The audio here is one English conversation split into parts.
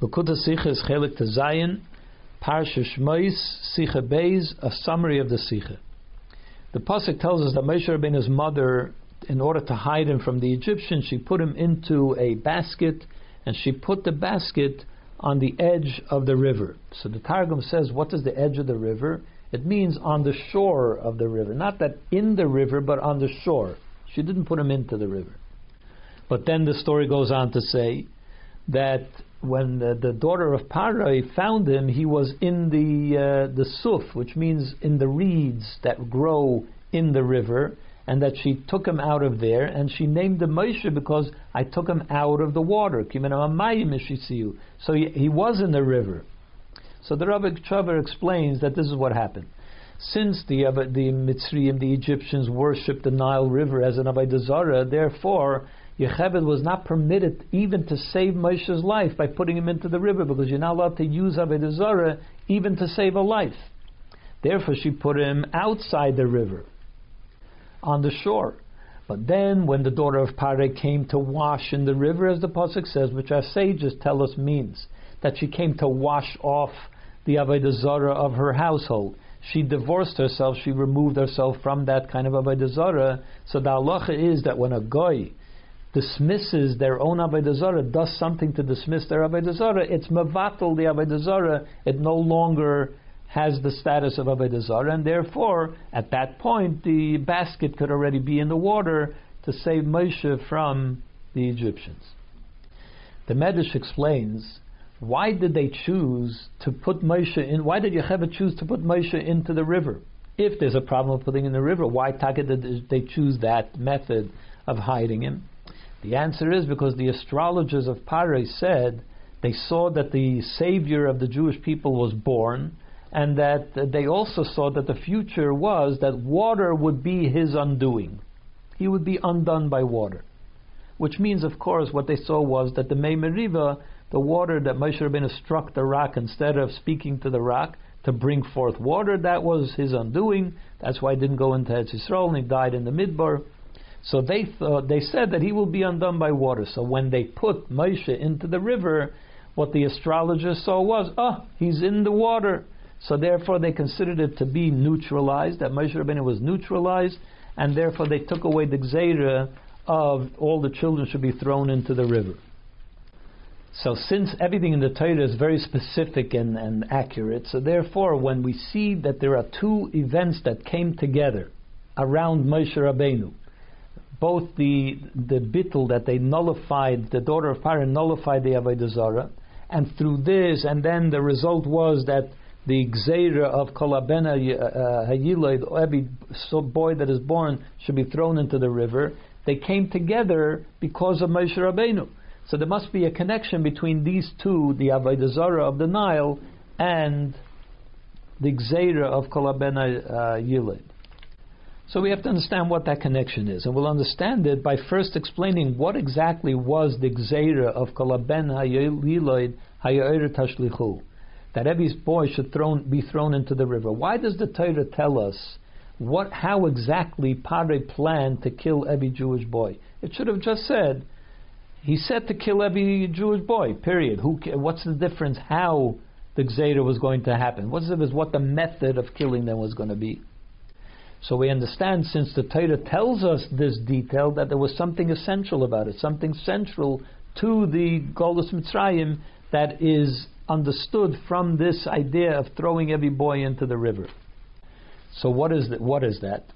Lakuta Sikha is Chelik to Zion, Parsha Shmois, Sikha Beis, a summary of the Sikha. The Pasuk tells us that Moshe Rabbeinu's mother, in order to hide him from the Egyptians, she put him into a basket, and she put the basket on the edge of the river. So the Targum says, what is the edge of the river? It means on the shore of the river. Not that in the river, but on the shore. She didn't put him into the river. But then the story goes on to say that when the, the daughter of Parai found him, he was in the uh, the suf, which means in the reeds that grow in the river, and that she took him out of there, and she named him Moshe because I took him out of the water. So he, he was in the river. So the Rabbi Chaver explains that this is what happened. Since the the Mitzrayim, the Egyptians, worshipped the Nile River as an Avodah therefore Yocheved was not permitted even to save Moshe's life by putting him into the river because you're not allowed to use Avodah Zarah even to save a life. Therefore, she put him outside the river, on the shore. But then, when the daughter of Pare came to wash in the river, as the pasuk says, which our sages tell us means that she came to wash off the Avodah Zarah of her household, she divorced herself. She removed herself from that kind of Avodah Zarah. So the halacha is that when a goy dismisses their own Avodah does something to dismiss their Avodah it's mavatal the Avodah. It no longer has the status of Avodah and therefore, at that point, the basket could already be in the water to save Moshe from the Egyptians. The Medrash explains why did they choose to put Moshe in? Why did Yocheved choose to put Moshe into the river? If there's a problem of putting in the river, why did they choose that method of hiding him? The answer is because the astrologers of Pare said they saw that the savior of the Jewish people was born, and that they also saw that the future was that water would be his undoing. He would be undone by water. Which means, of course, what they saw was that the Mei Meriva, the water that Moshe Rabbeinu struck the rock instead of speaking to the rock to bring forth water, that was his undoing. That's why he didn't go into Eretz Yisrael and he died in the Midbar. So they thought, they said that he will be undone by water. So when they put Moshe into the river, what the astrologers saw was, oh, he's in the water. So therefore they considered it to be neutralized, that Moshe Rabbeinu was neutralized, and therefore they took away the gzeira of all the children should be thrown into the river. So since everything in the Torah is very specific and, and accurate, so therefore when we see that there are two events that came together around Moshe Rabbeinu, both the the bittul that they nullified, the daughter of Pharaoh nullified the Avodah and through this, and then the result was that the gzeira of kolabena uh, hayilid, every boy that is born should be thrown into the river. They came together because of Moshe Rabbeinu. So there must be a connection between these two, the Avodah of the Nile and the gzeira of kolabena uh, yilid. So we have to understand what that connection is, and we'll understand it by first explaining what exactly was the gzeira of kolaben hayiloid hayoir tashlichu, that every boy should thrown, be thrown into the river. Why does the Torah tell us what, how exactly Pare planned to kill every Jewish boy? It should have just said he said to kill every Jewish boy. Period. Who? What's the difference? How the gzeira was going to happen? What's the, what the method of killing them was going to be? So we understand, since the Torah tells us this detail, that there was something essential about it, something central to the Golus Mitzrayim that is understood from this idea of throwing every boy into the river. So what is that? What is that?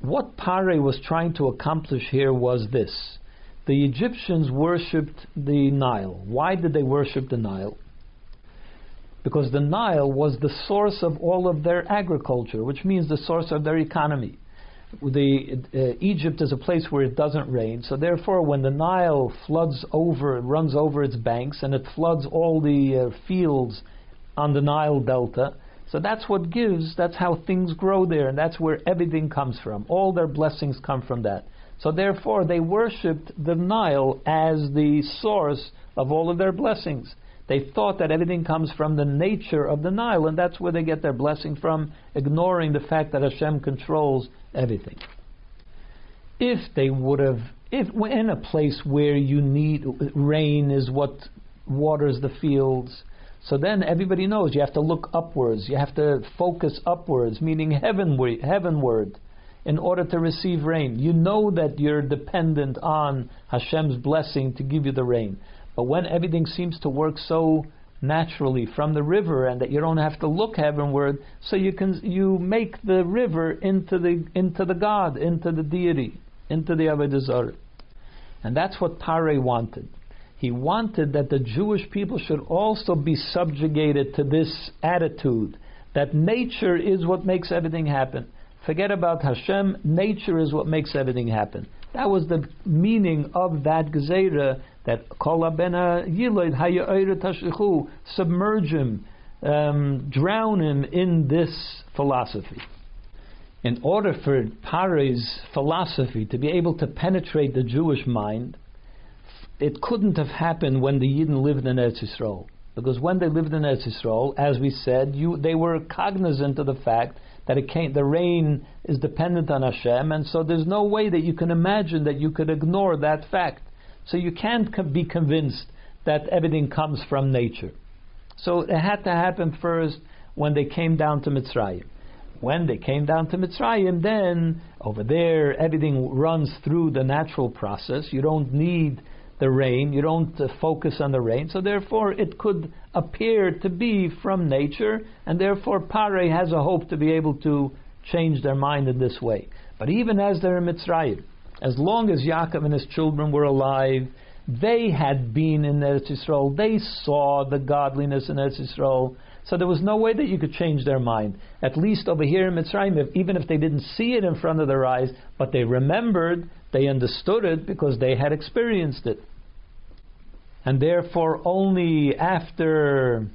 What Pare was trying to accomplish here was this: the Egyptians worshipped the Nile. Why did they worship the Nile? Because the Nile was the source of all of their agriculture, which means the source of their economy. The, uh, Egypt is a place where it doesn't rain, so therefore, when the Nile floods over, runs over its banks, and it floods all the uh, fields on the Nile Delta, so that's what gives, that's how things grow there, and that's where everything comes from. All their blessings come from that. So therefore, they worshipped the Nile as the source of all of their blessings. They thought that everything comes from the nature of the Nile, and that's where they get their blessing from, ignoring the fact that Hashem controls everything. If they would have, if in a place where you need rain is what waters the fields. So then everybody knows you have to look upwards, you have to focus upwards, meaning heavenward, heavenward, in order to receive rain. You know that you're dependent on Hashem's blessing to give you the rain. But when everything seems to work so naturally from the river and that you don't have to look heavenward, so you can you make the river into the into the God, into the deity, into the Avodah. And that's what Pare wanted. He wanted that the Jewish people should also be subjugated to this attitude that nature is what makes everything happen. Forget about Hashem, nature is what makes everything happen. That was the meaning of that Gezerah that Kol Abena Yiloid Haya'ira submerge him, um, drown him in this philosophy. In order for Pare's philosophy to be able to penetrate the Jewish mind, it couldn't have happened when the Yidden lived in Eretz Yisrael. Because when they lived in Eretz Yisrael, as we said, you, they were cognizant of the fact that it came, the rain is dependent on Hashem, and so there's no way that you can imagine that you could ignore that fact. So you can't be convinced that everything comes from nature. So it had to happen first when they came down to Mitzrayim. When they came down to Mitzrayim, then over there everything runs through the natural process. You don't need the rain. You don't uh, focus on the rain. So therefore, it could appear to be from nature, and therefore Pare has a hope to be able to change their mind in this way. But even as they're in Mitzrayim, as long as Yaakov and his children were alive, they had been in Eretz Yisrael. They saw the godliness in Eretz Yisrael. So there was no way that you could change their mind. At least over here in Mitzrayim, if, even if they didn't see it in front of their eyes, but they remembered, they understood it because they had experienced it and therefore only after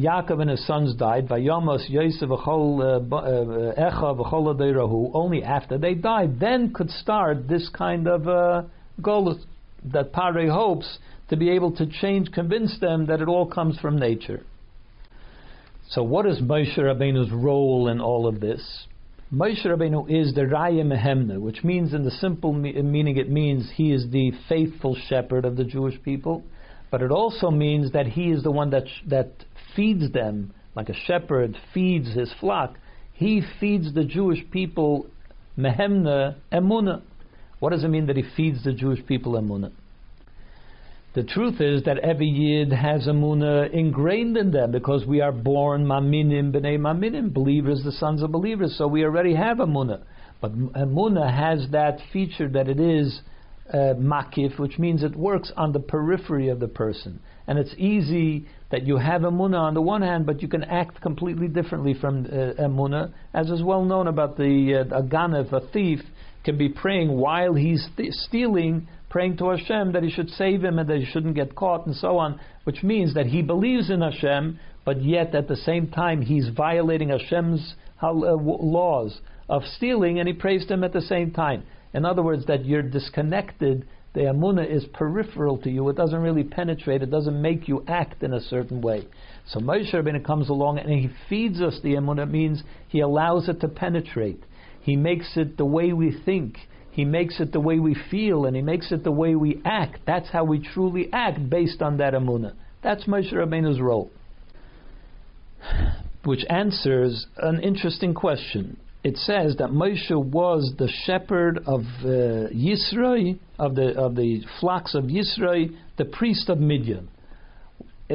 Yaakov and his sons died, Vayamos Yosef uh, uh, Echa v'chol only after they died, then could start this kind of uh, goal that Pare hopes to be able to change, convince them that it all comes from nature. So, what is Moshe Rabbeinu's role in all of this? Moshe Rabbeinu is the Raya Mehemna, which means, in the simple me- meaning, it means he is the faithful shepherd of the Jewish people, but it also means that he is the one that sh- that feeds them, like a shepherd feeds his flock. He feeds the Jewish people Mehemna Emuna. What does it mean that he feeds the Jewish people Emuna? The truth is that every Yid has Amuna ingrained in them because we are born Maminim B'nei Maminim, believers, the sons of believers, so we already have Amuna. But Amuna has that feature that it is uh, makif, which means it works on the periphery of the person. And it's easy that you have Amuna on the one hand, but you can act completely differently from uh, Amuna, as is well known about the uh, a a thief, can be praying while he's th- stealing praying to Hashem that He should save him and that he shouldn't get caught and so on, which means that he believes in Hashem, but yet at the same time he's violating Hashem's uh, laws of stealing and he prays to Him at the same time. In other words, that you're disconnected. The amuna is peripheral to you. It doesn't really penetrate. It doesn't make you act in a certain way. So Moshe Rabbeinu comes along and he feeds us the amuna. Means he allows it to penetrate. He makes it the way we think. He makes it the way we feel and he makes it the way we act. That's how we truly act based on that amuna. That's Moshe Rabbeinu's role. Which answers an interesting question. It says that Moshe was the shepherd of uh, Yisroi, of the, of the flocks of Yisroi, the priest of Midian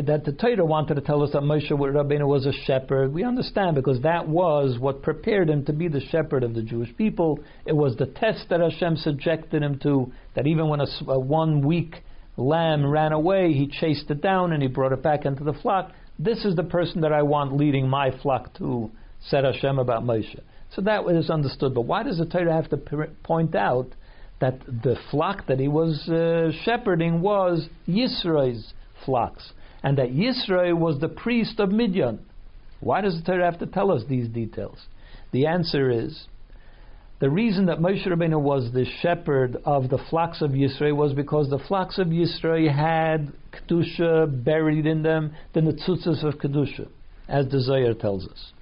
that the Torah wanted to tell us that Moshe Rabbeinu was a shepherd. We understand because that was what prepared him to be the shepherd of the Jewish people. It was the test that Hashem subjected him to. That even when a, a one weak lamb ran away, he chased it down and he brought it back into the flock. This is the person that I want leading my flock to, said Hashem about Moshe. So that was understood. But why does the Torah have to point out that the flock that he was uh, shepherding was Yisro's flocks? and that Yisro was the priest of Midian. Why does the Torah have to tell us these details? The answer is the reason that Moshe Rabbeinu was the shepherd of the flocks of Yisro was because the flocks of Yisro had kedusha buried in them, the netzutzas of kedusha, as the Zohar tells us.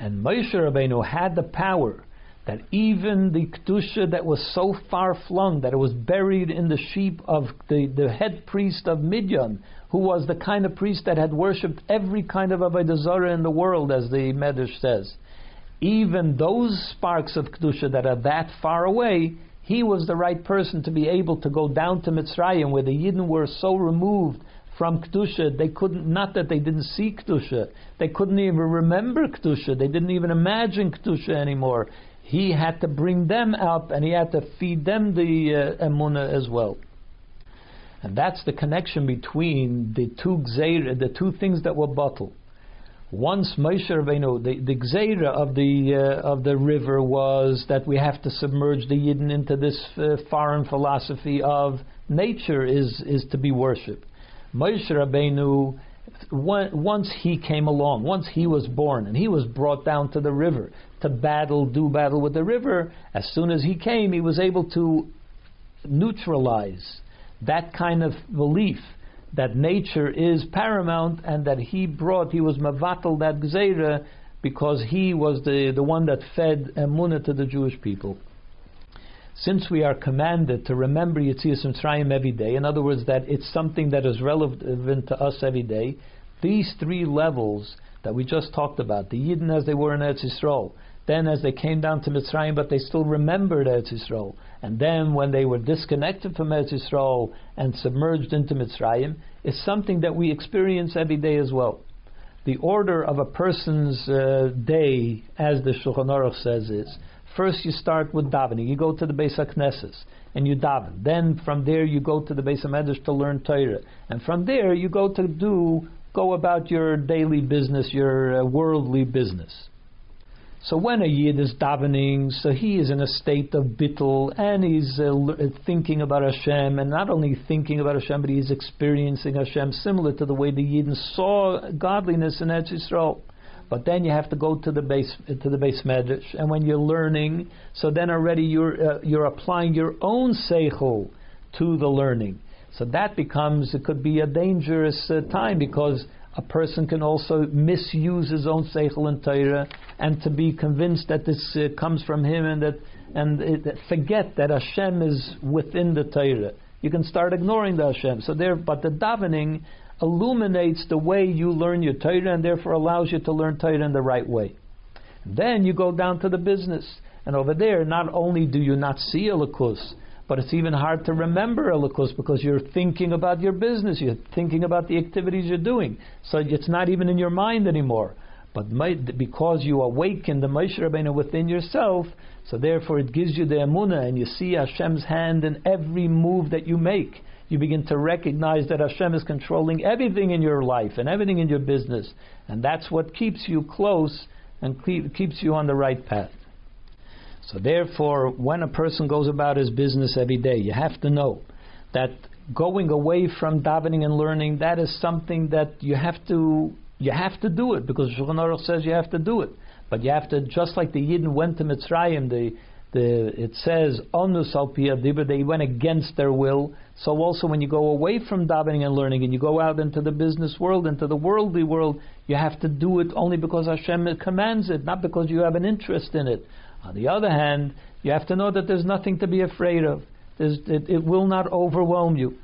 And Moshe Rabbeinu had the power that even the Kedusha that was so far flung that it was buried in the sheep of the, the head priest of Midian, who was the kind of priest that had worshipped every kind of Avodah Zarah in the world, as the Medrash says. Even those sparks of Kedusha that are that far away, he was the right person to be able to go down to Mitzrayim, where the Yidden were so removed from Kedusha, they couldn't, not that they didn't see Kedusha, they couldn't even remember Kedusha, they didn't even imagine Kedusha anymore. He had to bring them up and he had to feed them the uh, Emunah as well. And that's the connection between the two gzeira, the two things that were bottled. Once Moshe Rabbeinu, the, the gzeira of the uh, of the river was that we have to submerge the Yidden into this uh, foreign philosophy of nature is is to be worshipped. Moshe Rabbeinu, once he came along, once he was born, and he was brought down to the river to battle, do battle with the river, as soon as he came, he was able to neutralize that kind of belief that nature is paramount and that he brought, he was mavatal that gzeira because he was the, the one that fed emunah to the Jewish people. Since we are commanded to remember Yetzias Mitzrayim every day, in other words, that it's something that is relevant to us every day, these three levels that we just talked about, the Yidden as they were in Eretz Yisrael, then as they came down to Mitzrayim, but they still remembered Eretz Yisrael, and then when they were disconnected from Eretz Yisrael and submerged into Mitzrayim, is something that we experience every day as well. The order of a person's uh, day, as the Shulchan Aruch says, is first you start with davening. You go to the Beis HaKnesses and you daven. Then from there you go to the Beis HaMedrash to learn Torah. And from there you go to do, go about your daily business, your uh, worldly business. So when a yid is davening, so he is in a state of bittul, and he's uh, uh, thinking about Hashem, and not only thinking about Hashem, but he's experiencing Hashem, similar to the way the yidden saw godliness in Eretz Yisrael. But then you have to go to the base to the base medrash, and when you're learning, so then already you're uh, you're applying your own seichel to the learning. So that becomes it could be a dangerous uh, time because a person can also misuse his own seichel and Torah, and to be convinced that this uh, comes from him, and that and it, forget that Hashem is within the Torah. You can start ignoring the Hashem. So there, but the davening illuminates the way you learn your Torah, and therefore allows you to learn Torah in the right way. Then you go down to the business, and over there, not only do you not see Elokus, but it's even hard to remember Elokus because you're thinking about your business, you're thinking about the activities you're doing. So it's not even in your mind anymore. But because you awaken the Moshe Rabbeinu within yourself, so therefore it gives you the emunah, and you see Hashem's hand in every move that you make. You begin to recognize that Hashem is controlling everything in your life and everything in your business, and that's what keeps you close and keeps you on the right path. So therefore, when a person goes about his business every day, you have to know that going away from davening and learning, that is something that you have to you have to do it because Shulchan Aruch says you have to do it. But you have to just like the Yidden went to Mitzrayim, the the it says onus al they went against their will. So also when you go away from davening and learning and you go out into the business world, into the worldly world, you have to do it only because Hashem commands it, not because you have an interest in it. On the other hand, you have to know that there's nothing to be afraid of. It, it, will not overwhelm you.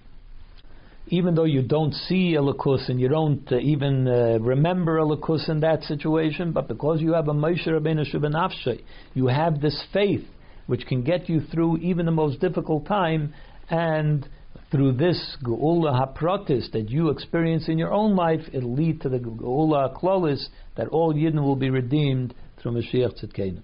Even though you don't see Elokus and you don't uh, even uh, remember Elokus in that situation, but because you have a Moshe Rabbeinu Shubanafshe, you have this faith which can get you through even the most difficult time, and through this Geula Hapratis that you experience in your own life, it'll lead to the Geula Klolis that all Yidden will be redeemed through Mashiach Tzidkenu.